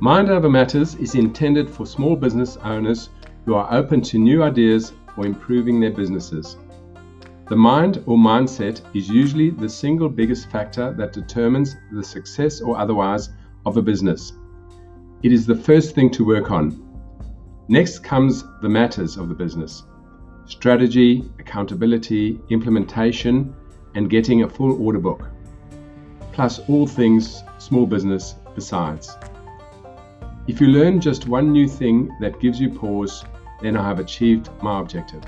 Mind Over Matters is intended for small business owners who are open to new ideas for improving their businesses. The mind or mindset is usually the single biggest factor that determines the success or otherwise of a business. It is the first thing to work on. Next comes the matters of the business strategy, accountability, implementation, and getting a full order book, plus all things small business besides. If you learn just one new thing that gives you pause, then I have achieved my objective.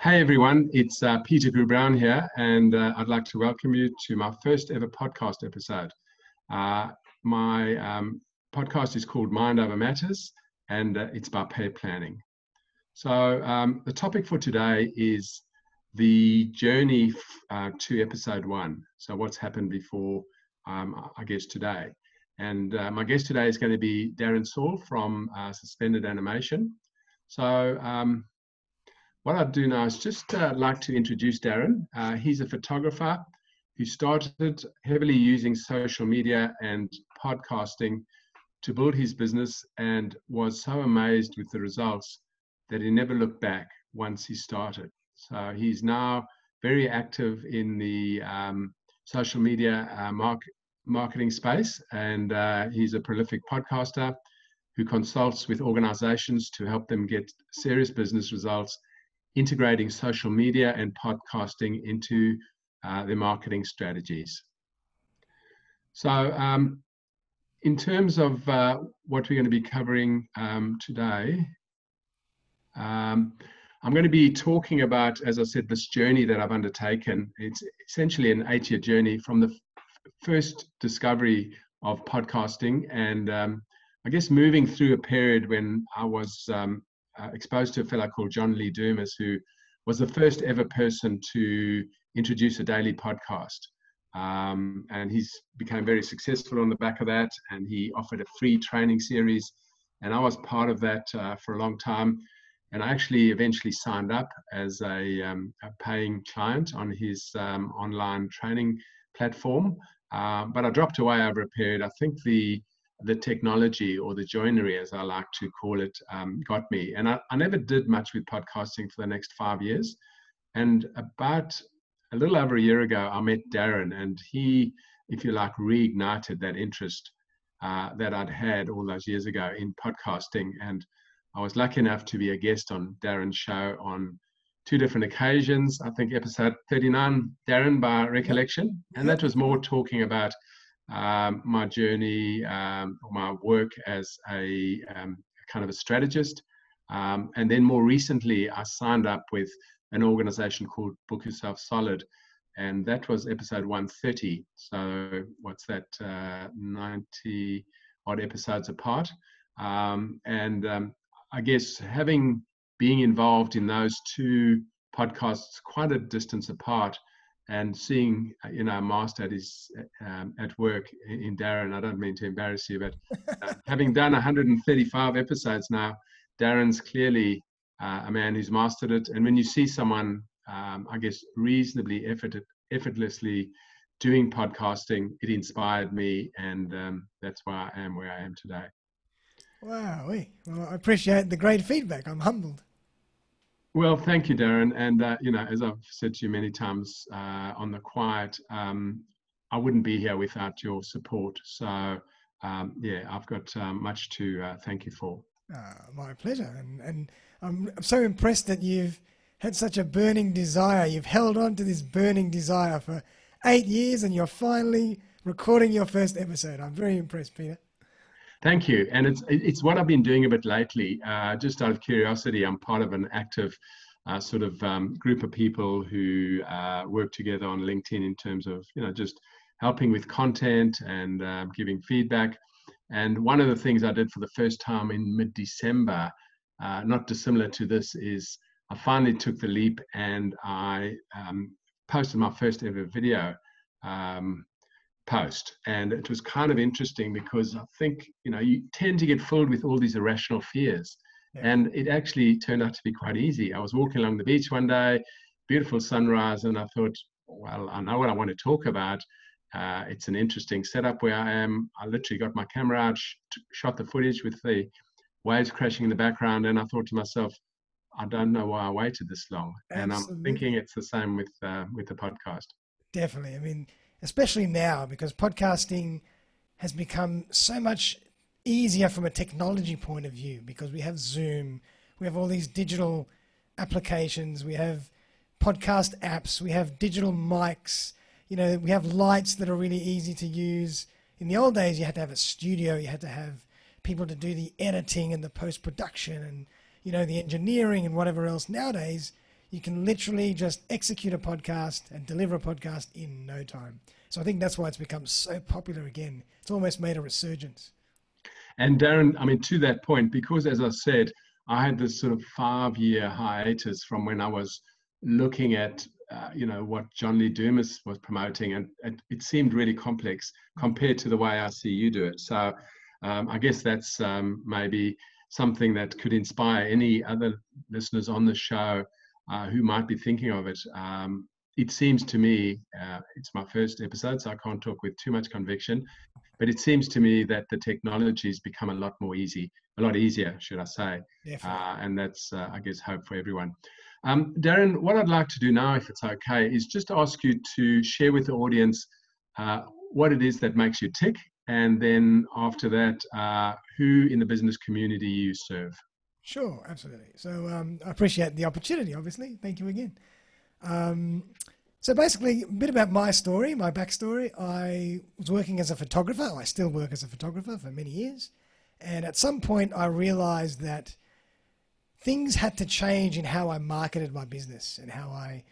Hey everyone, it's uh, Peter Grew Brown here, and uh, I'd like to welcome you to my first ever podcast episode. Uh, my um, podcast is called Mind Over Matters, and uh, it's about pay planning. So, um, the topic for today is the journey uh, to episode one. So, what's happened before, um, I guess, today. And uh, my guest today is going to be Darren Saul from uh, Suspended Animation. So, um, what I'd do now is just uh, like to introduce Darren. Uh, he's a photographer who started heavily using social media and podcasting to build his business and was so amazed with the results that he never looked back once he started. So he's now very active in the um, social media uh, market, marketing space, and uh, he's a prolific podcaster who consults with organizations to help them get serious business results, integrating social media and podcasting into uh, their marketing strategies. So, um, in terms of uh, what we're going to be covering um, today, um, I'm going to be talking about, as I said, this journey that I've undertaken. It's essentially an eight year journey from the f- first discovery of podcasting and um, I guess moving through a period when I was um, uh, exposed to a fellow called John Lee Dumas, who was the first ever person to introduce a daily podcast. Um, and he's became very successful on the back of that. And he offered a free training series, and I was part of that uh, for a long time and I actually eventually signed up as a, um, a paying client on his um, online training platform. Uh, but I dropped away over a period. I think the the technology or the joinery, as I like to call it, um, got me. And I, I never did much with podcasting for the next five years. And about a little over a year ago, I met Darren, and he, if you like, reignited that interest uh, that I'd had all those years ago in podcasting. And I was lucky enough to be a guest on Darren's show on two different occasions. I think episode 39, Darren by recollection. And that was more talking about um, my journey, um, my work as a um, kind of a strategist. Um, and then more recently, I signed up with an organization called Book Yourself Solid. And that was episode 130. So, what's that? Uh, 90 odd episodes apart. Um, and um, I guess having being involved in those two podcasts quite a distance apart and seeing you know master at his um, at work in Darren I don't mean to embarrass you but uh, having done 135 episodes now Darren's clearly uh, a man who's mastered it. And when you see someone um, I guess reasonably effort, effortlessly doing podcasting it inspired me and um, that's why I am where I am today Wow. Well, I appreciate the great feedback. I'm humbled. Well, thank you, Darren. And, uh, you know, as I've said to you many times uh, on the quiet, um, I wouldn't be here without your support. So, um, yeah, I've got um, much to uh, thank you for. Uh, my pleasure. And, and I'm so impressed that you've had such a burning desire. You've held on to this burning desire for eight years and you're finally recording your first episode. I'm very impressed, Peter. Thank you. And it's it's what I've been doing a bit lately. Uh, just out of curiosity, I'm part of an active uh, sort of um, group of people who uh, work together on LinkedIn in terms of you know just helping with content and um, giving feedback. And one of the things I did for the first time in mid-December, uh, not dissimilar to this, is I finally took the leap and I um, posted my first ever video. Um, post and it was kind of interesting because i think you know you tend to get filled with all these irrational fears yeah. and it actually turned out to be quite easy i was walking along the beach one day beautiful sunrise and i thought well i know what i want to talk about Uh, it's an interesting setup where I am. I literally got my camera out, sh- shot the footage with the waves crashing in the background, and I thought to myself, I don't know why I waited this long. And I'm thinking it's the same with uh, with the podcast. Definitely. I mean, especially now because podcasting has become so much easier from a technology point of view because we have Zoom, we have all these digital applications, we have podcast apps, we have digital mics, you know, we have lights that are really easy to use. In the old days, you had to have a studio, you had to have people to do the editing and the post production and, you know, the engineering and whatever else. Nowadays, you can literally just execute a podcast and deliver a podcast in no time. So I think that's why it's become so popular again. It's almost made a resurgence. And Darren, I mean, to that point, because as I said, I had this sort of five-year hiatus from when I was looking at, uh, you know, what John Lee Dumas was promoting, and it, it, seemed really complex compared to the way I see you do it. So um, I guess that's um, maybe something that could inspire any other listeners on the show uh, who might be thinking of it. Um, it seems to me, uh, it's my first episode, so I can't talk with too much conviction, but it seems to me that the technology has become a lot more easy, a lot easier, should I say. Uh, and that's, uh, I guess, hope for everyone. Um, Darren, what I'd like to do now, if it's okay, is just ask you to share with the audience uh, what it is that makes you tick, and then after that, uh, who in the business community you serve. Sure, absolutely. So um, I appreciate the opportunity, obviously. Thank you again. Um, so basically, a bit about my story, my backstory. I was working as a photographer. I still work as a photographer for many years. And at some point, I realized that things had to change in how I marketed my business and how I,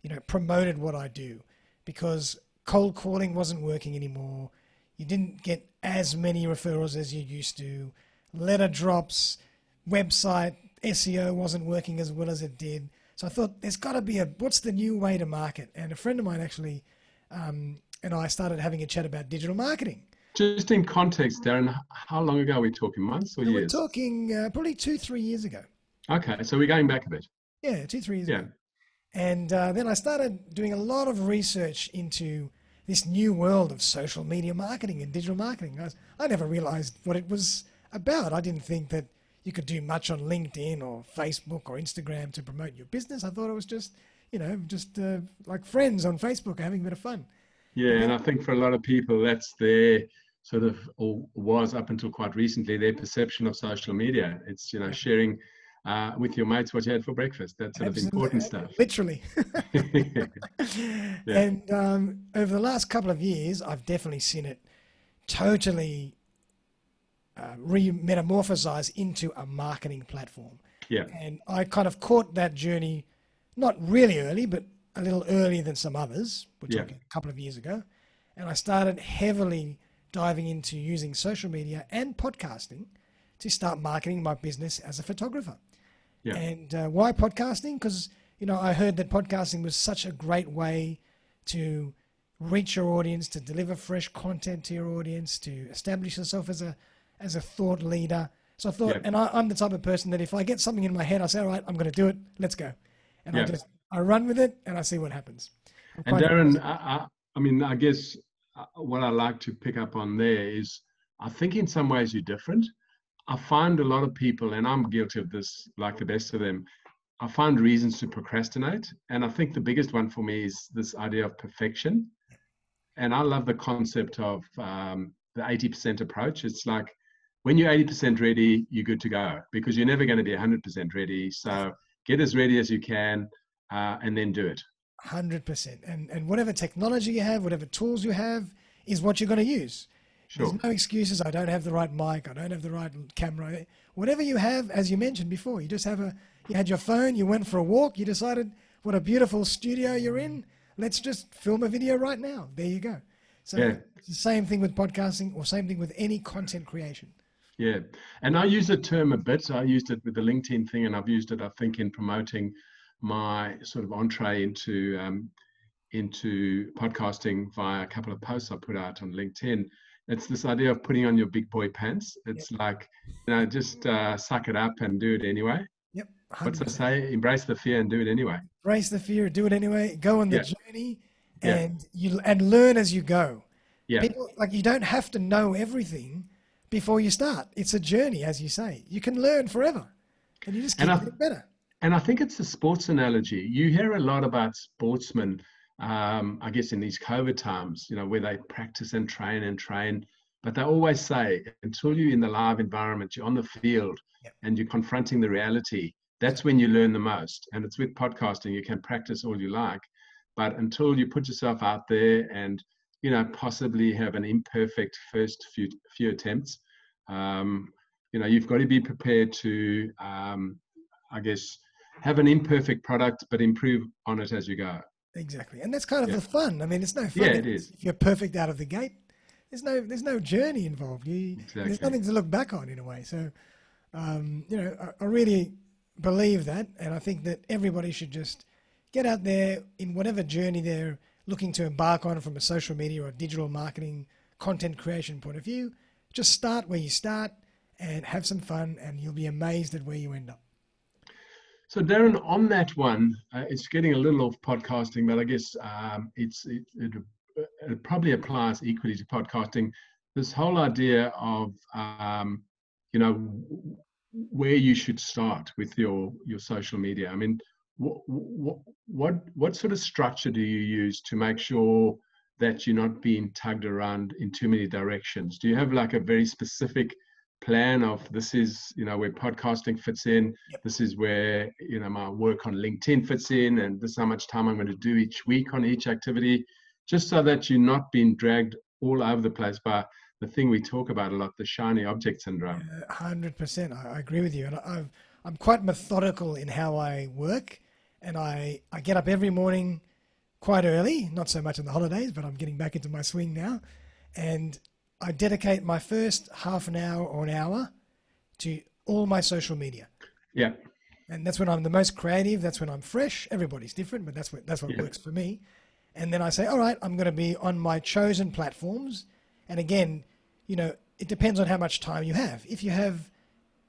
you know, promoted what I do because cold calling wasn't working anymore. You didn't get as many referrals as you used to. Letter drops, website SEO wasn't working as well as it did. So I thought there's got to be a what's the new way to market? And a friend of mine actually um, and I started having a chat about digital marketing. Just in context, Darren, how long ago are we talking? Months or And years? We're talking uh, probably two, three years ago. Okay, so we're going back a bit. Yeah, two, three years Yeah. ago. And uh, then I started doing a lot of research into this new world of social media marketing and digital marketing. I, was, I never realized what it was about. I didn't think that you could do much on LinkedIn or Facebook or Instagram to promote your business. I thought it was just, you know, just uh, like friends on Facebook having a bit of fun. Yeah, and I think for a lot of people, that's their sort of, or was up until quite recently, their perception of social media. It's, you know, sharing uh, with your mates what you had for breakfast. That sort of important stuff. Literally. Yeah. And um, over the last couple of years, I've definitely seen it totally uh, re-metamorphosize into a marketing platform. Yeah, And I kind of caught that journey, not really early, but a little earlier than some others. We're Yeah. talking a couple of years ago. And I started heavily diving into using social media and podcasting to start marketing my business as a photographer. Yeah. And uh, why podcasting? Because you know I heard that podcasting was such a great way to reach your audience, to deliver fresh content to your audience, to establish yourself as a as a thought leader. So I thought, Yeah. and I, I'm the type of person that if I get something in my head, I say, all right, I'm going to do it. Let's go, and I just I run with it and I see what happens. I'm And Darren, I, I, I mean, I guess uh, what I like to pick up on there is I think in some ways you're different. I find a lot of people, and I'm guilty of this like the best of them, I find reasons to procrastinate. And I think the biggest one for me is this idea of perfection. And I love the concept of um, the 80% approach. It's like when you're 80% ready, you're good to go because you're never going to be 100% ready. So get as ready as you can uh, and then do it. Hundred percent, and and whatever technology you have, whatever tools you have, is what you're going to use. Sure. There's no excuses. I don't have the right mic. I don't have the right camera. Whatever you have, as you mentioned before, you just have a. You had your phone. You went for a walk. You decided what a beautiful studio you're in. Let's just film a video right now. There you go. So Yeah. it's the same thing with podcasting, or same thing with any content creation. Yeah, and I use the term a bit. I used it with the LinkedIn thing, and I've used it, I think, in promoting my sort of entree into um, into podcasting via a couple of posts I put out on LinkedIn. It's this idea of putting on your big boy pants. It's like, you know, just uh, suck it up and do it anyway. Yep. What's 100%. I say? Embrace the fear and do it anyway. Embrace the fear. Do it anyway. Go on the Yeah. journey, Yeah. and you and learn as you go. Yeah. People like you don't have to know everything before you start. It's a journey, as you say. You can learn forever, and you just keep And I- getting better. And I think it's a sports analogy. You hear a lot about sportsmen, um, I guess, in these COVID times, you know, where they practice and train and train. But they always say, until you're in the live environment, you're on the field Yep. and you're confronting the reality, that's when you learn the most. And it's with podcasting, you can practice all you like. But until you put yourself out there and, you know, possibly have an imperfect first few, few attempts, um, you know, you've got to be prepared to, um, I guess, have an imperfect product, but improve on it as you go. Exactly, and that's kind of Yeah. the fun. I mean, it's no fun. Yeah, if it's- If you're perfect out of the gate, there's no there's no journey involved. You, There's nothing to look back on in a way. So, um, you know, I, I really believe that, and I think that everybody should just get out there in whatever journey they're looking to embark on from a social media or digital marketing content creation point of view. Just start where you start and have some fun, and you'll be amazed at where you end up. So Darren, on that one, uh, it's getting a little off podcasting, but I guess um, it's it, it, it probably applies equally to podcasting. This whole idea of um, you know where you should start with your your social media. I mean, what what what sort of structure do you use to make sure that you're not being tugged around in too many directions? Do you have like a very specific plan of this is you know where podcasting fits in. This is where you know my work on linkedin fits in and this is how much time i'm going to do each week on each activity just so that you're not being dragged all over the place by the thing we talk about a lot the shiny object syndrome? Hundred percent, I I agree with you, and I've, I'm quite methodical in how I work, and I I get up every morning quite early, not so much on the holidays, but I'm getting back into my swing now, and I dedicate my first half an hour or an hour to all my social media, yeah and that's when I'm the most creative. That's when I'm fresh. Everybody's different, but that's what that's what Yeah. works for me. And then I say, all right, I'm going to be on my chosen platforms. And again, you know, it depends on how much time you have. If you have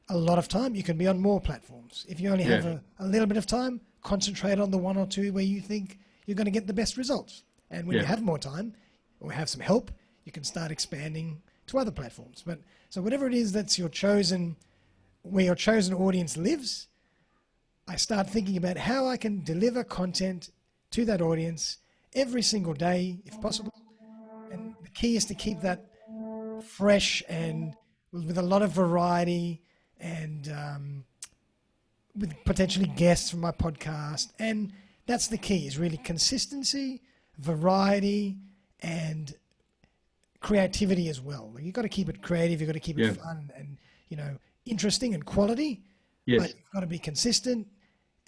a lot of time, you can be on more platforms. If you only have a, a little bit of time, concentrate on the one or two where you think you're going to get the best results. And when you have more time or have some help, you can start expanding to other platforms. But so whatever it is that's your chosen, where your chosen audience lives, I start thinking about how I can deliver content to that audience every single day, if possible. And the key is to keep that fresh and with with a lot of variety and um, with potentially guests from my podcast. And that's the key is really consistency, variety, and creativity as well. You've got to keep it creative. You've got to keep it Yeah. fun and, you know, interesting and quality yes but you've got to be consistent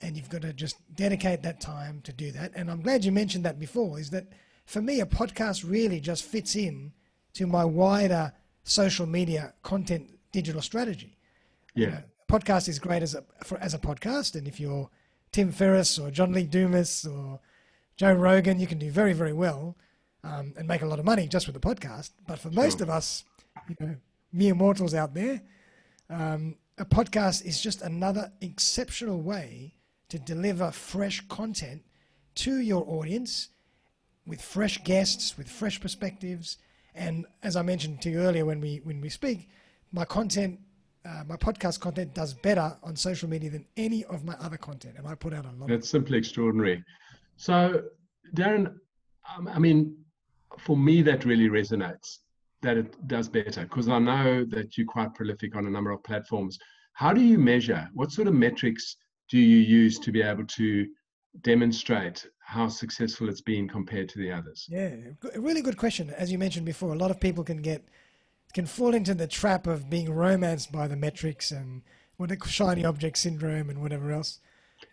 and you've got to just dedicate that time to do that. And I'm glad you mentioned that before, is that for me, a podcast really just fits in to my wider social media content digital strategy. yeah know, a podcast is great as a, for, as a podcast. And if you're Tim Ferriss or John Lee Dumas or Joe Rogan, you can do very, very well um, and make a lot of money just with the podcast. But for most of us, you know, mere mortals out there, um, a podcast is just another exceptional way to deliver fresh content to your audience with fresh guests, with fresh perspectives. And as I mentioned to you earlier when we when we speak, my content, uh, my podcast content does better on social media than any of my other content, and I put out a lot. Of, That's simply extraordinary. So, Darren, um, I mean, for me, that really resonates that it does better because I know that you're quite prolific on a number of platforms. How do you measure? What sort of metrics do you use to be able to demonstrate how successful it's been compared to the others? yeah, really good question. As you mentioned before, a lot of people can get can fall into the trap of being romanced by the metrics and what call shiny object syndrome and whatever else.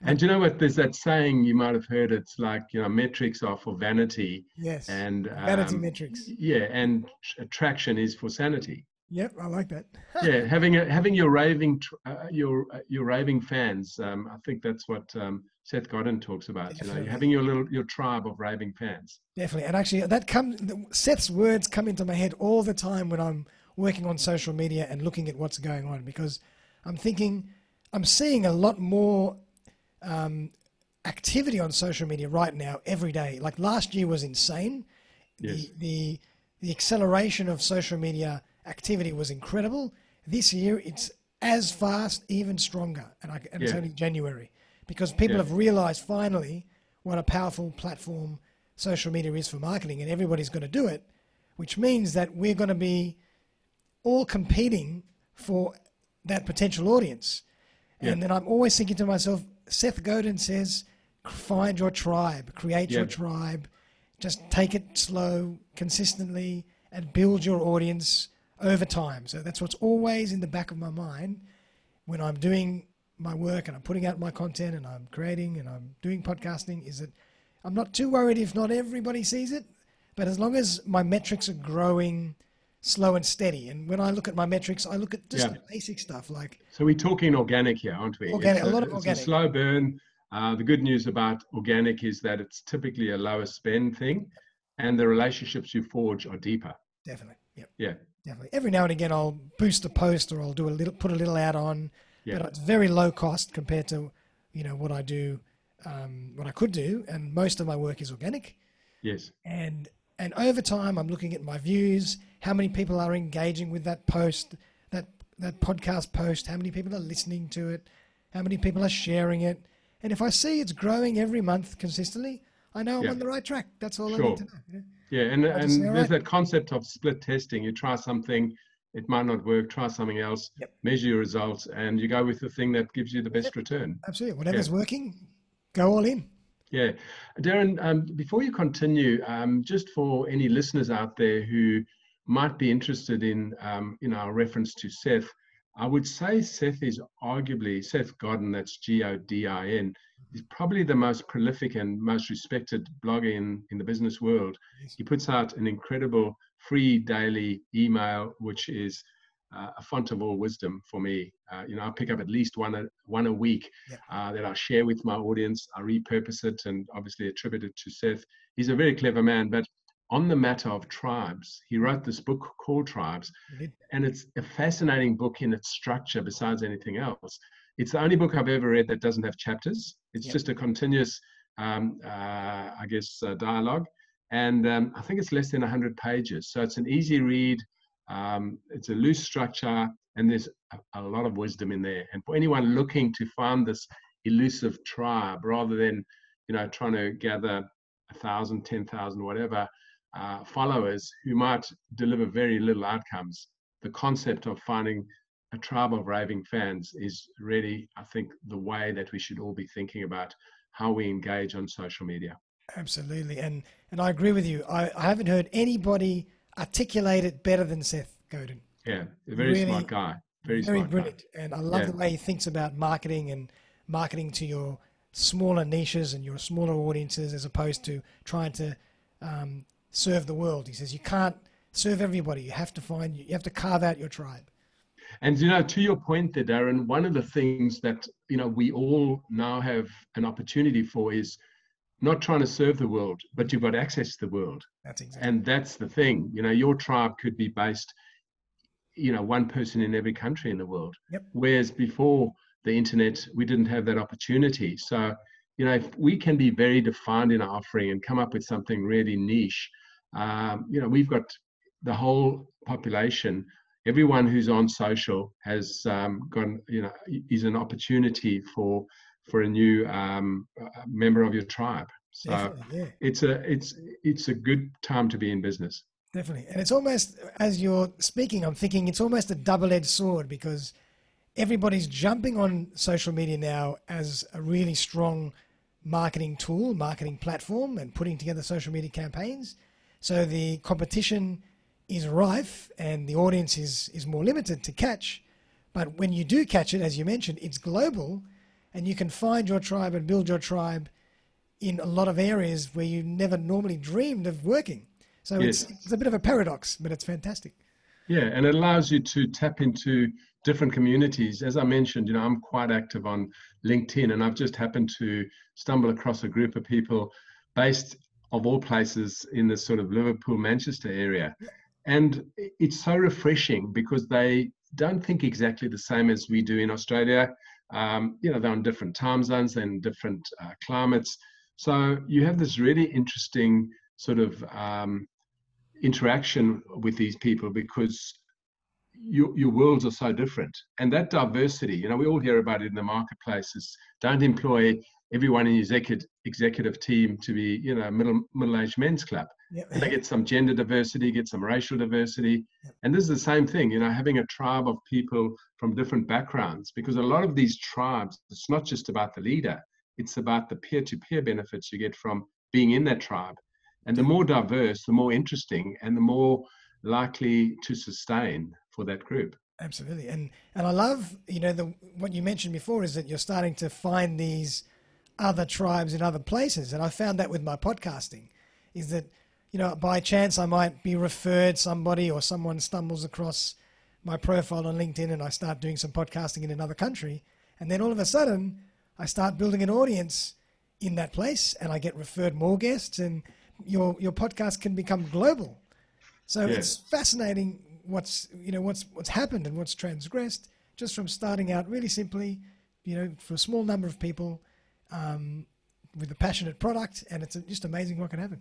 And you know what? There's that saying you might have heard. It's like you know, metrics are for vanity, Yes, and vanity um, metrics. yeah, and attraction is for sanity. Yep, I like that. yeah, having a, having your raving uh, your uh, your raving fans. Um, I think that's what um, Seth Godin talks about. You know, having your little your tribe of raving fans. Definitely, and actually, that comes. Seth's words come into my head all the time when I'm working on social media and looking at what's going on because I'm thinking, I'm seeing a lot more um, activity on social media right now every day. Like last year was insane. Yes. The, the the acceleration of social media activity was incredible. This year it's as fast, even stronger, and, I, and it's only January because people Yeah. have realized finally what a powerful platform social media is for marketing, and everybody's going to do it, which means that we're going to be all competing for that potential audience. And then I'm always thinking to myself, Seth Godin says, find your tribe, create your tribe, just take it slow, consistently, and build your audience over time. So that's what's always in the back of my mind when I'm doing my work and I'm putting out my content and I'm creating and I'm doing podcasting is that I'm not too worried if not everybody sees it, but as long as my metrics are growing slow and steady. And when I look at my metrics, I look at just Yeah. the basic stuff like So we're talking organic here, aren't we? Organic, It's a lot of it's organic. A slow burn. Uh, the good news about organic is that it's typically a lower spend thing, and the relationships you forge are deeper. definitely, yep, Yeah, definitely. Every now and again, I'll boost a post or I'll do a little, put a little ad on, Yeah. but it's very low cost compared to, you know, what I do, um, what I could do, and most of my work is organic. yes, and and over time i'm looking at my views how many people are engaging with that post that that podcast post how many people are listening to it how many people are sharing it and if i see it's growing every month consistently i know i'm Yeah. on the right track that's all i need to know you know? yeah. And and say, there's "Alright." that concept of split testing. You try something, it might not work. Try something else. Yep. Measure your results, and you go with the thing that gives you the best return. absolutely whatever's working go all in Yeah. Darren, um, before you continue, um, just for any listeners out there who might be interested in, um, in our reference to Seth, I would say Seth is arguably, Seth Godin, that's G O D I N, is probably the most prolific and most respected blogger in, in the business world. He puts out an incredible free daily email, which is uh, a font of all wisdom for me. Uh, you know, I pick up at least one a, one a week Yeah. uh, that I share with my audience. I repurpose it and obviously attribute it to Seth. He's a very clever man, but on the matter of tribes, he wrote this book called Tribes, and it's a fascinating book in its structure besides anything else. It's the only book I've ever read that doesn't have chapters. It's Yep. just a continuous, um, uh, I guess, uh, dialogue. And um, I think it's less than 100 pages. So it's an easy read. Um, it's a loose structure, and there's a, a lot of wisdom in there. And for anyone looking to find this elusive tribe, rather than you know trying to gather a thousand, ten thousand, whatever uh, followers who might deliver very little outcomes, the concept of finding a tribe of raving fans is really, I think, the way that we should all be thinking about how we engage on social media. absolutely and and i agree with you i, I haven't heard anybody articulate it better than seth godin Yeah, a very Really- smart guy. Very, smart. very brilliant and i love Yeah. the way he thinks about marketing and marketing to your smaller niches and your smaller audiences as opposed to trying to um, serve the world he says you can't serve everybody you have to find you have to carve out your tribe guy. And you know, to your point there, Darren, one of the things that you know we all now have an opportunity for is not trying to serve the world, but you've got access to the world. that's exactly and that's the thing you know your tribe could be based you know one person in every country in the world Yep. whereas before the internet we didn't have that opportunity so you know if we can be very defined in our offering and come up with something really niche um, you know we've got the whole population everyone who's on social has um, gone you know is an opportunity for for a new um, member of your tribe so yeah it's a it's it's a good time to be in business Definitely. And it's almost, as you're speaking, I'm thinking it's almost a double edged sword because everybody's jumping on social media now as a really strong marketing tool, marketing platform, and putting together social media campaigns. So the competition is rife and the audience is, is more limited to catch. But when you do catch it, as you mentioned, it's global and you can find your tribe and build your tribe in a lot of areas where you never normally dreamed of working. So Yes. it's, it's a bit of a paradox, but it's fantastic. yeah and it allows you to tap into different communities as i mentioned you know i'm quite active on linkedin and i've just happened to stumble across a group of people based of all places in the sort of liverpool manchester area and it's so refreshing because they don't think exactly the same as we do in australia Um, you know, they're on different time zones and different uh, climates. So you have this really interesting sort of um, interaction with these people because your, your worlds are so different. And that diversity, you know, we all hear about it in the marketplaces. Don't employ everyone in your executive, executive team to be, you know, middle middle-aged men's club. Yep. They get some gender diversity, get some racial diversity. Yep. And this is the same thing, you know, having a tribe of people from different backgrounds, because a lot of these tribes, it's not just about the leader, it's about the peer-to-peer benefits you get from being in that tribe. And the more diverse, the more interesting, and the more likely to sustain for that group. Absolutely, and and I love you know the what you mentioned before is that you're starting to find these other tribes in other places, and I found that with my podcasting, is that you know by chance I might be referred somebody or someone stumbles across my profile on LinkedIn and I start doing some podcasting in another country, and then all of a sudden I start building an audience in that place, and I get referred more guests, and your your podcast can become global. So yeah. it's fascinating what's you know what's what's happened and what's transgressed just from starting out really simply, you know, for a small number of people um, with a passionate product, and it's just amazing what can happen.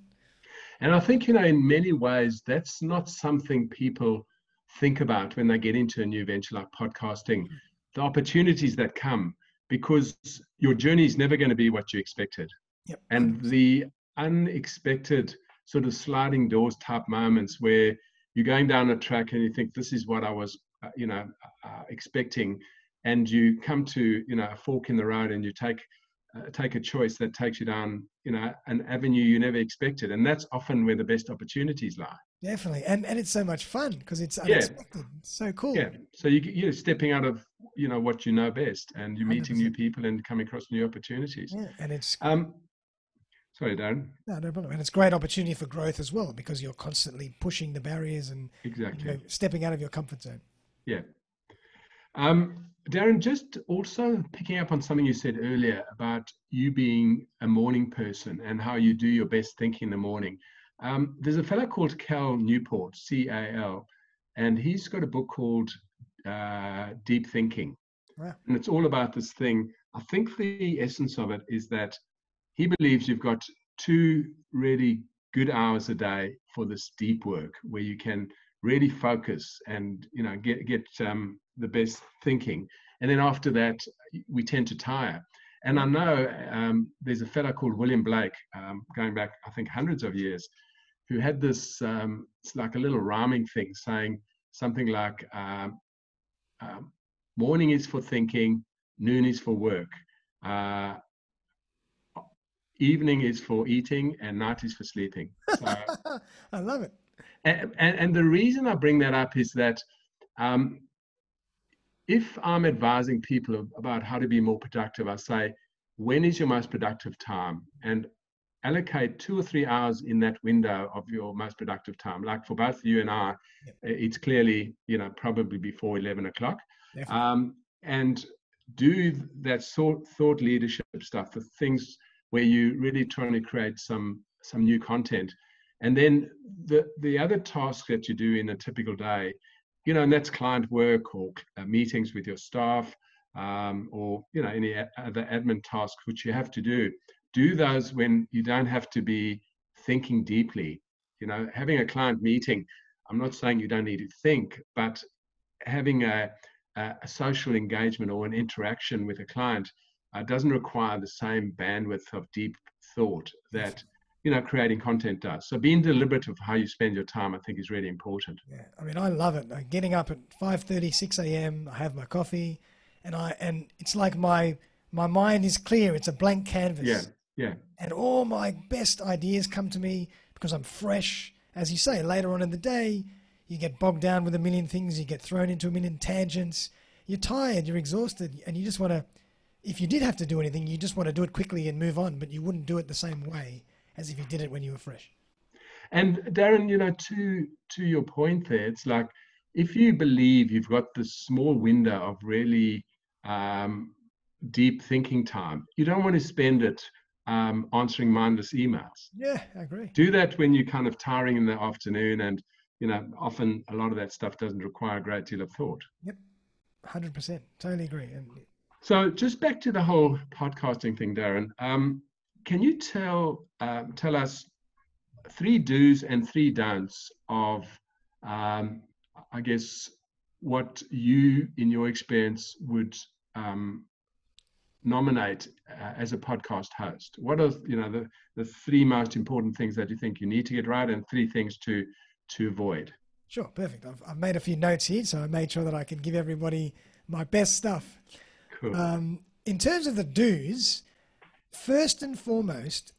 And I think you know, in many ways, that's not something people think about when they get into a new venture like podcasting. The opportunities that come because your journey is never going to be what you expected. Yep. And the unexpected sort of sliding doors type moments where you're going down a track and you think this is what I was, uh, you know, uh, expecting, and you come to you know a fork in the road and you take uh, take a choice that takes you down you know an avenue you never expected, and that's often where the best opportunities lie. Definitely, and and it's so much fun because it's unexpected. Yeah. so cool. Yeah. So you you're stepping out of you know what you know best, and you're meeting 100%. new people and coming across new opportunities. Yeah, and it's um Sorry, Darren. No, no problem. And it's great opportunity for growth as well because you're constantly pushing the barriers and exactly you know, stepping out of your comfort zone. Yeah. Um, Darren, just also picking up on something you said earlier about you being a morning person and how you do your best thinking in the morning. Um, there's a fellow called Cal Newport, C A L, and he's got a book called uh, Deep Thinking. Wow. And it's all about this thing. I think the essence of it is that he believes you've got two really good hours a day for this deep work where you can really focus and you know get get um, the best thinking and then after that we tend to tire and i know um, there's a fellow called william blake um, going back i think hundreds of years who had this um, it's like a little rhyming thing saying something like um, um, morning is for thinking noon is for work uh, evening is for eating and night is for sleeping. So, I love it. And, and, and, the reason I bring that up is that um, if I'm advising people about how to be more productive, I say, when is your most productive time? And allocate two or three hours in that window of your most productive time. Like for both you and I, yep. it's clearly, you know, probably before 11 o'clock. Um, and do that sort thought leadership stuff, the things where you're really trying to create some some new content. And then the the other tasks that you do in a typical day, you know, and that's client work or uh, meetings with your staff, um, or you know any other admin tasks which you have to do. Do those when you don't have to be thinking deeply. You know, having a client meeting. I'm not saying you don't need to think, but having a, a, a social engagement or an interaction with a client uh, doesn't require the same bandwidth of deep thought that you know creating content does. So being deliberate of how you spend your time i think is really important. Yeah i mean i love it. Like getting up at 5 30 6 a.m i have my coffee and i and it's like my my mind is clear. It's a blank canvas. Yeah yeah. And all my best ideas come to me because i'm fresh. As you say later on in the day you get bogged down with a million things. You get thrown into a million tangents. You're tired you're exhausted and you just want to if you did have to do anything, you just want to do it quickly and move on, but you wouldn't do it the same way as if you did it when you were fresh. And Darren, you know, to to your point there, it's like if you believe you've got this small window of really um, deep thinking time, you don't want to spend it um, answering mindless emails. Yeah, I agree. Do that when you're kind of tiring in the afternoon, and you know, often a lot of that stuff doesn't require a great deal of thought. Yep, hundred percent, totally agree. And So just back to the whole podcasting thing, Darren. Um, can you tell uh, tell us three do's and three don'ts of, um, I guess, what you, in your experience, would um, nominate uh, as a podcast host? What are you know the the three most important things that you think you need to get right, and three things to to avoid? Sure, perfect. I've, I've made a few notes here, so I made sure that I can give everybody my best stuff. Cool. Um, in terms of the do's, first and foremost,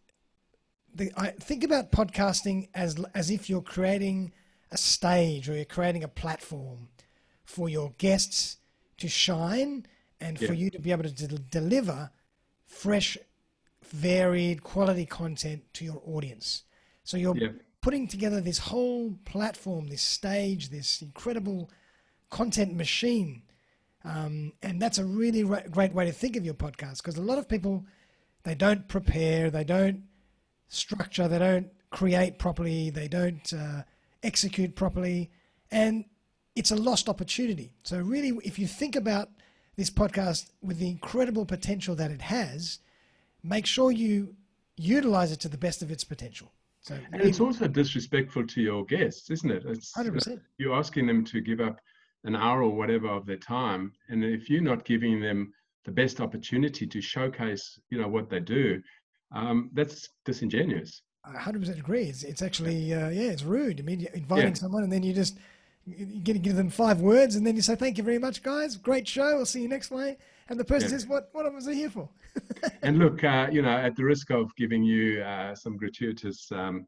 the, I think about podcasting as as if you're creating a stage or you're creating a platform for your guests to shine and for you to be able to de- deliver fresh, varied, quality content to your audience. So you're Yeah. putting together this whole platform, this stage, this incredible content machine. Um, and that's a really ra- great way to think of your podcast because a lot of people, they don't prepare, they don't structure, they don't create properly, they don't uh, execute properly, and it's a lost opportunity. So, really, if you think about this podcast with the incredible potential that it has, make sure you utilize it to the best of its potential. So, And it's also disrespectful to your guests, isn't it? It's, 100%. you're asking them to give up an hour or whatever of their time, and if you're not giving them the best opportunity to showcase, you know, what they do, um, that's disingenuous. I 100% agree. It's, it's actually, uh, yeah, it's rude. I mean, you're inviting Yeah. someone and then you just, you get to give them five words and then you say, thank you very much, guys. Great show. I'll see you next way. And the person Yeah. says, what, what was I here for? and look, uh, you know, at the risk of giving you uh, some gratuitous, um,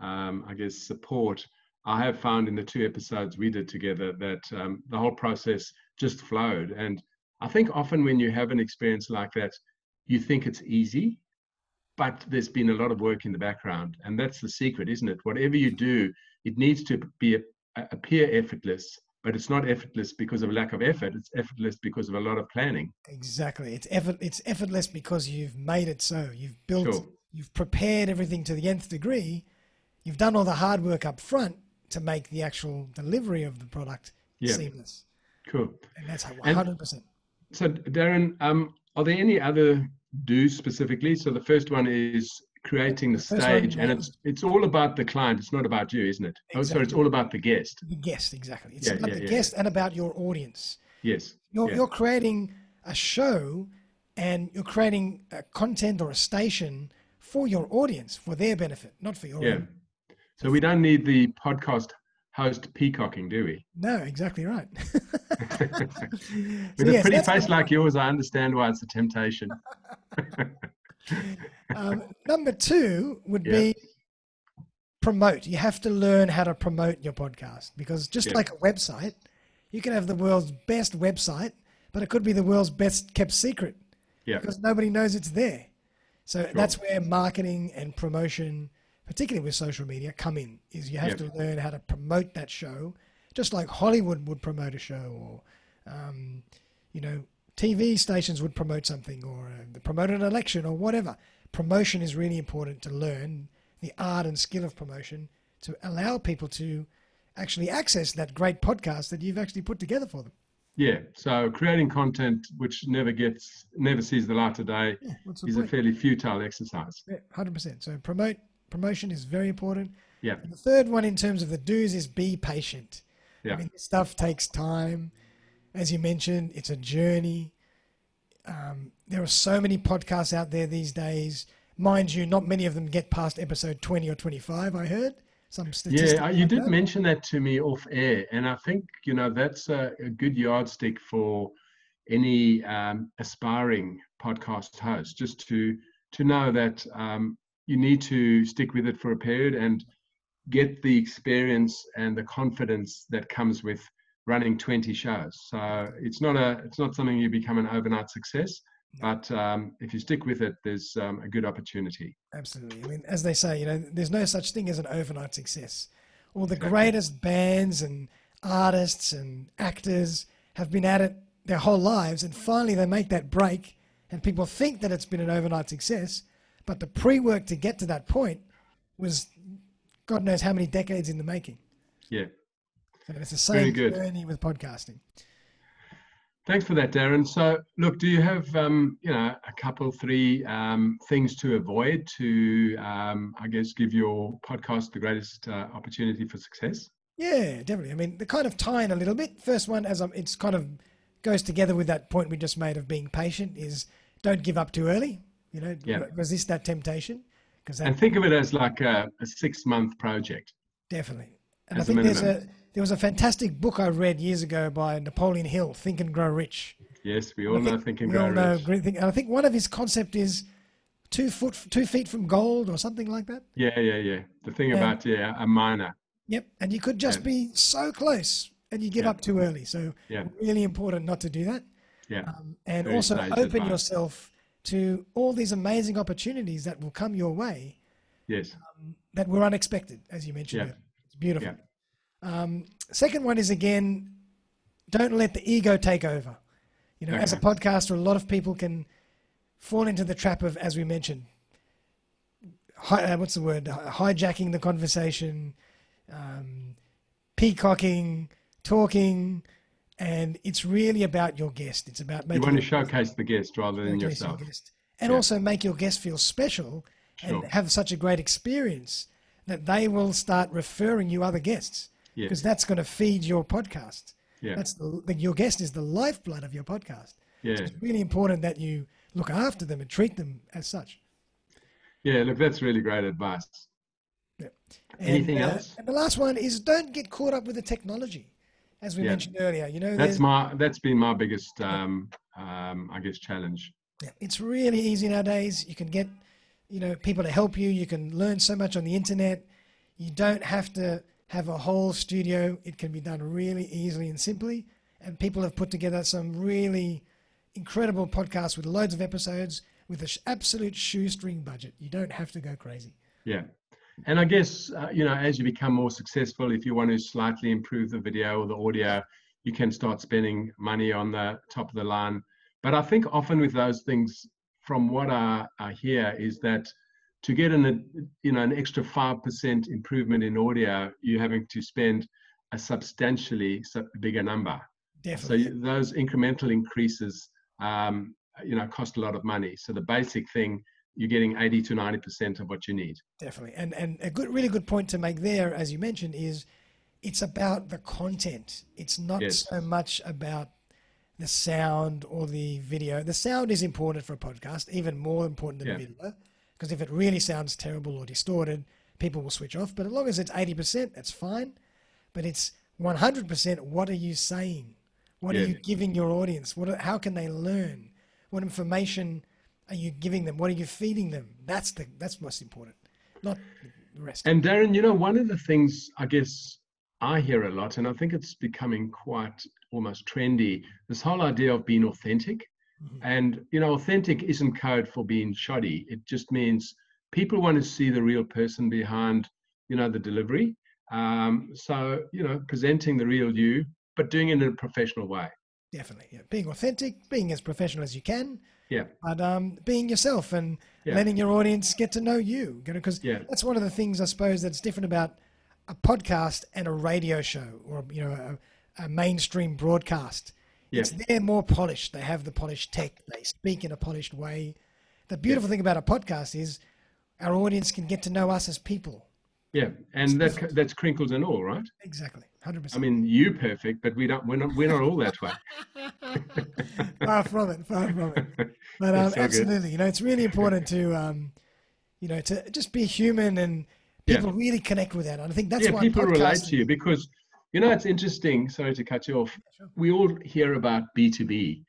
um, I guess, support, I have found in the two episodes we did together that um, the whole process just flowed. And I think often when you have an experience like that, you think it's easy, but there's been a lot of work in the background. And that's the secret, isn't it? Whatever you do, it needs to be appear effortless, but it's not effortless because of lack of effort. It's effortless because of a lot of planning. Exactly. It's effort. It's effortless because you've made it so. You've built. Sure. You've prepared everything to the nth degree. You've done all the hard work up front to make the actual delivery of the product Yeah. seamless. Cool. And that's one hundred percent. So, Darren, um, are there any other do's specifically? So the first one is creating the stage, and it's it's all about the client. It's not about you, isn't it? Oh, sorry, it's all about the guest. The guest, exactly. It's Yeah, about yeah, the yeah, guest and about your audience. Yes. You're, you're creating a show and you're creating a content or a station for your audience, for their benefit, not for your Yeah. own. So we don't need the podcast host peacocking, do we? No, exactly right. With a yes, pretty face like yours, I understand why it's a temptation. Um, number two would Yeah. be promote. You have to learn how to promote your podcast because just Yeah. like a website, you can have the world's best website, but it could be the world's best kept secret Yeah. because nobody knows it's there. So that's where marketing and promotion, particularly with social media, come in. Is you have Yep. to learn how to promote that show, just like Hollywood would promote a show, or um, you know, TV stations would promote something, or uh, promote an election, or whatever. Promotion is really important to learn the art and skill of promotion to allow people to actually access that great podcast that you've actually put together for them. Yeah. So creating content which never gets, never sees the light of day, Yeah, is a fairly futile exercise. Yeah, hundred percent. So promote promotion is very important. Yeah. And the third one in terms of the do's is be patient. Yeah. I mean, this stuff takes time. As you mentioned, it's a journey. Um, there are so many podcasts out there these days. Mind you, not many of them get past episode 20 or 25, I heard. Some statistics. Yeah, uh, you like did that. mention that to me off air, and I think you know that's a, a good yardstick for any um, aspiring podcast host, just to to know that um, you need to stick with it for a period and get the experience and the confidence that comes with running 20 shows. So it's not a it's not something you become an overnight success, but um, if you stick with it, there's um, a good opportunity. Absolutely. I mean, as they say, you know, there's no such thing as an overnight success. All the Exactly. greatest bands and artists and actors have been at it their whole lives, and finally they make that break, and people think that it's been an overnight success, but the pre-work to get to that point was God knows how many decades in the making. Yeah. So it's the same journey with podcasting. Thanks for that, Darren. So, look, do you have, um, you know, a couple, three um, things to avoid to, um, I guess, give your podcast the greatest uh, opportunity for success? Yeah, definitely. I mean, the kind of tying a little bit. First one, as I'm, it's kind of goes together with that point we just made of being patient. Is don't give up too early. You know, Yeah. resist that temptation because And think of it as like a, a six-month project. definitely. And I think there's a there was a fantastic book I read years ago by Napoleon Hill, Think and Grow Rich. Yes, we all I know think and Grow know Rich. And I think one of his concept is two foot, two feet from gold, or something like that. Yeah, yeah, yeah. The thing Yeah. about yeah, a miner. Yep. And you could just Yeah. be so close, and you give Yeah. up too early. So Yeah, really important not to do that. yeah, Um, and Very also open advice. yourself to all these amazing opportunities that will come your way yes, that were unexpected, as you mentioned. Yeah. It's beautiful. Yeah. Um, second one is again, don't let the ego take over. You know, as a podcaster, a lot of people can fall into the trap of, as we mentioned, hi, uh, what's the word? Hijacking the conversation, um, peacocking, talking, and it's really about your guest. It's about making you want to showcase the guest rather than showcase your guest. and Yeah. also make your guest feel special and have such a great experience that they will start referring you other guests because that's going to feed your podcast. Yeah, That's the, the your guest is the lifeblood of your podcast. yeah, It's really important that you look after them and treat them as such. yeah. Look, that's really great advice. And, Anything uh, else? And the last one is don't get caught up with the technology, as we Yeah. mentioned earlier. You know, That's my that's been my biggest, um, um, I guess, challenge. Yeah, it's really easy nowadays. You can get, you know, people to help you. You can learn so much on the internet. You don't have to have a whole studio. It can be done really easily and simply. And people have put together some really incredible podcasts with loads of episodes with an absolute shoestring budget. You don't have to go crazy. Yeah. And I guess, uh, you know, as you become more successful, if you want to slightly improve the video or the audio, you can start spending money on the top of the line. But I think often with those things, from what I, I hear, is that to get an, you know, an extra 5% improvement in audio, you're having to spend a substantially bigger number. So Definitely. you- those incremental increases, um, you know, cost a lot of money. So the basic thing, you're getting 80 to 90% of what you need. Definitely. And and a good really good point to make there, as you mentioned, is it's about the content. It's not Yes. so much about the sound or the video. The sound is important for a podcast, even more important than Yeah. video. Because if it really sounds terrible or distorted, people will switch off. But as long as it's 80%, that's fine. But it's 100% what are you saying? What are you giving your audience? What are, how can they learn? What information are you giving them? What are you feeding them? That's the that's most important, not the rest. And Darren, you know, one of the things I guess I hear a lot, and I think it's becoming quite almost trendy, this whole idea of being authentic. Mhm. And, you know, authentic isn't code for being shoddy. It just means people want to see the real person behind, you know, the delivery. Um, so, you know, presenting the real you, but doing it in a professional way. Definitely, yeah. being authentic, being as professional as you can, Yeah. but um, being yourself and Yeah. letting your audience get to know you. Because Yeah. that's one of the things I suppose that's different about a podcast and a radio show or you know a, a mainstream broadcast. Yeah. It's they're more polished. They have the polished tech. They speak in a polished way. The beautiful thing about a podcast is our audience can get to know us as people. Yeah. And that, that's crinkles and all, right? Exactly, hundred percent. I mean, you perfect, but we don't, we're not, we're not all that way. far from it, far from it. But um, That's so good. absolutely, you know, it's really important to, um, you know, to just be human and Yeah. people really connect with that. And I think that's yeah, why people relate to you because you know it's interesting. Sorry to cut you off. Sure. We all hear about B two B,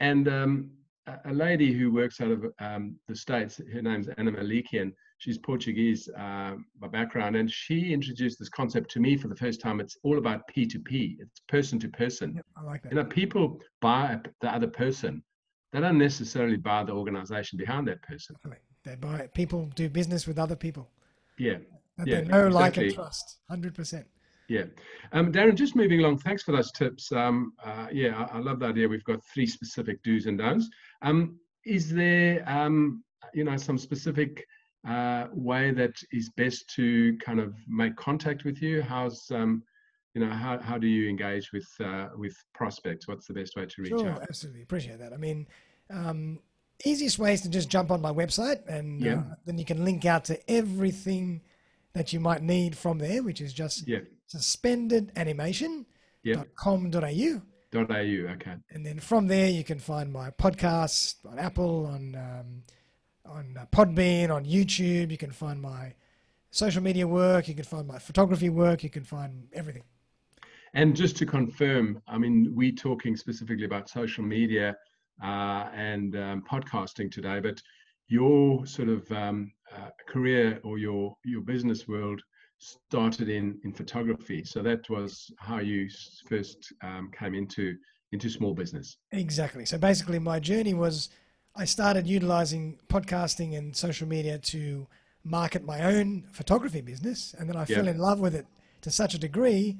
and um, a, a lady who works out of um, the states, her name's Anna Malikian. She's Portuguese uh, by background, and she introduced this concept to me for the first time. It's all about P two P. It's person to person. I like that. You know, people buy the other person. They don't necessarily buy the organization behind that person. Definitely. They buy people do business with other people Yeah. that Yeah, they know, like, and trust. Hundred percent. Yeah. Um, Darren, just moving along, thanks for those tips. Um, uh, yeah, I, I love the idea. We've got three specific do's and don'ts. Um, is there, um, you know, some specific uh, way that is best to kind of make contact with you? How's, um, you know, how, how do you engage with uh, with prospects? What's the best way to reach sure, out? absolutely. Appreciate that. I mean, um, easiest way is to just jump on my website and Yeah. uh, then you can link out to everything that you might need from there, which is just Yeah. suspendedanimationcom.au. Au. Okay. And then from there, you can find my podcasts on Apple, on um, on uh, Podbean, on YouTube. You can find my social media work. You can find my photography work. You can find everything. And just to confirm, I mean, we're talking specifically about social media uh, and um, podcasting today, but your sort of um, uh, career or your your business world started in in photography. So that was how you first um, came into into small business. Exactly. So basically, my journey was I started utilizing podcasting and social media to market my own photography business, and then I Yeah. fell in love with it to such a degree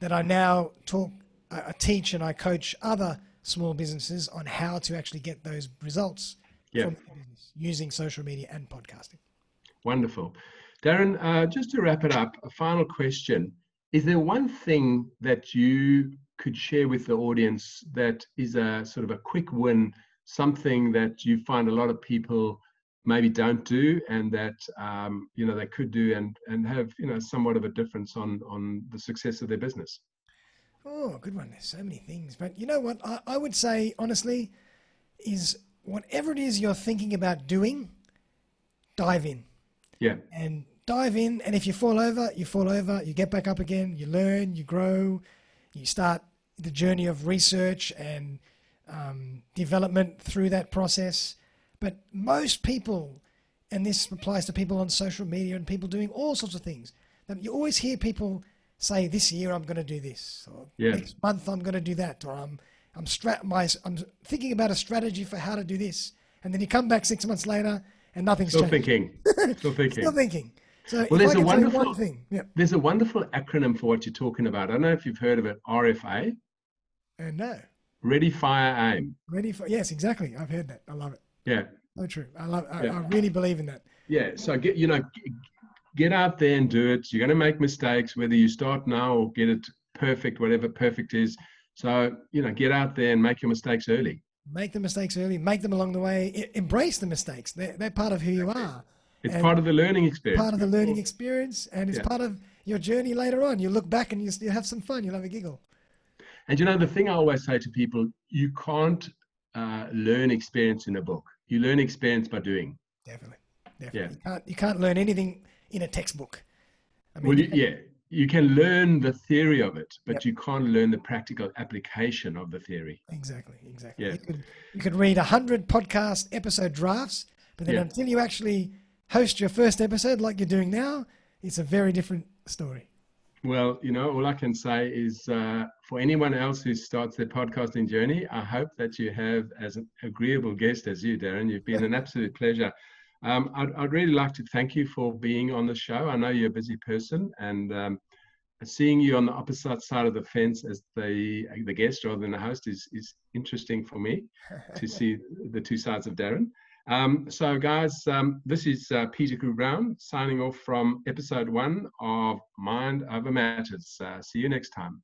that I now talk, I teach, and I coach other small businesses on how to actually get those results Yeah. using social media and podcasting. Wonderful. Darren, uh, just to wrap it up, a final question. Is there one thing that you could share with the audience that is a sort of a quick win, something that you find a lot of people maybe don't do and that um, you know they could do and and have you know somewhat of a difference on on the success of their business? Oh, good one. There's so many things. But you know what? I, I would say, honestly, is whatever it is you're thinking about doing, dive in. Yeah, and dive in. And if you fall over, you fall over, you get back up again, you learn, you grow, you start the journey of research and um, development through that process. But most people, and this applies to people on social media and people doing all sorts of things, that you always hear people say, "This year I'm going to do this," or Yeah. "Next month I'm going to do that," or "I'm I'm strat my I'm thinking about a strategy for how to do this," and then you come back six months later and nothing's still changed. thinking, still thinking. Still thinking. So Well, there's a wonderful- one thing, yeah, There's a wonderful acronym for what you're talking about. I don't know if you've heard of it. RFA, and no, Ready, Fire, Aim. ready for yes, exactly. I've heard that. I love it. Yeah, So true. I love. I, Yeah. I really believe in that. yeah so get you know get out there and do it you're going to make mistakes whether you start now or get it perfect whatever perfect is so you know get out there and make your mistakes early Make the mistakes early. Make them along the way. embrace the mistakes. They're, they're part of who you are. it's And part of the learning experience Part of the learning experience, and it's Yeah. part of your journey later on. You look back and you, you have some fun. You'll have a giggle. And you know the thing i always say to people you can't uh, learn experience in a book you learn experience by doing Definitely. Definitely. Yeah. You can't. You can't learn anything in a textbook. I mean, well you, yeah you can learn the theory of it but Yep. you can't learn the practical application of the theory Exactly, exactly. Yeah. You could you could read a hundred podcast episode drafts, but then Yeah. until you actually host your first episode like you're doing now, it's a very different story. Well, you know, all I can say is uh, for anyone else who starts their podcasting journey, I hope that you have as an agreeable guest as you, Darren. You've been an absolute pleasure. Um, I'd, I'd really like to thank you for being on the show. I know you're a busy person, and um, seeing you on the opposite side of the fence as the the guest rather than the host is is interesting for me to see the two sides of Darren. Um, so, guys, um, this is uh, Peter Crew Brown signing off from episode one of Mind Over Matters. Uh, see you next time.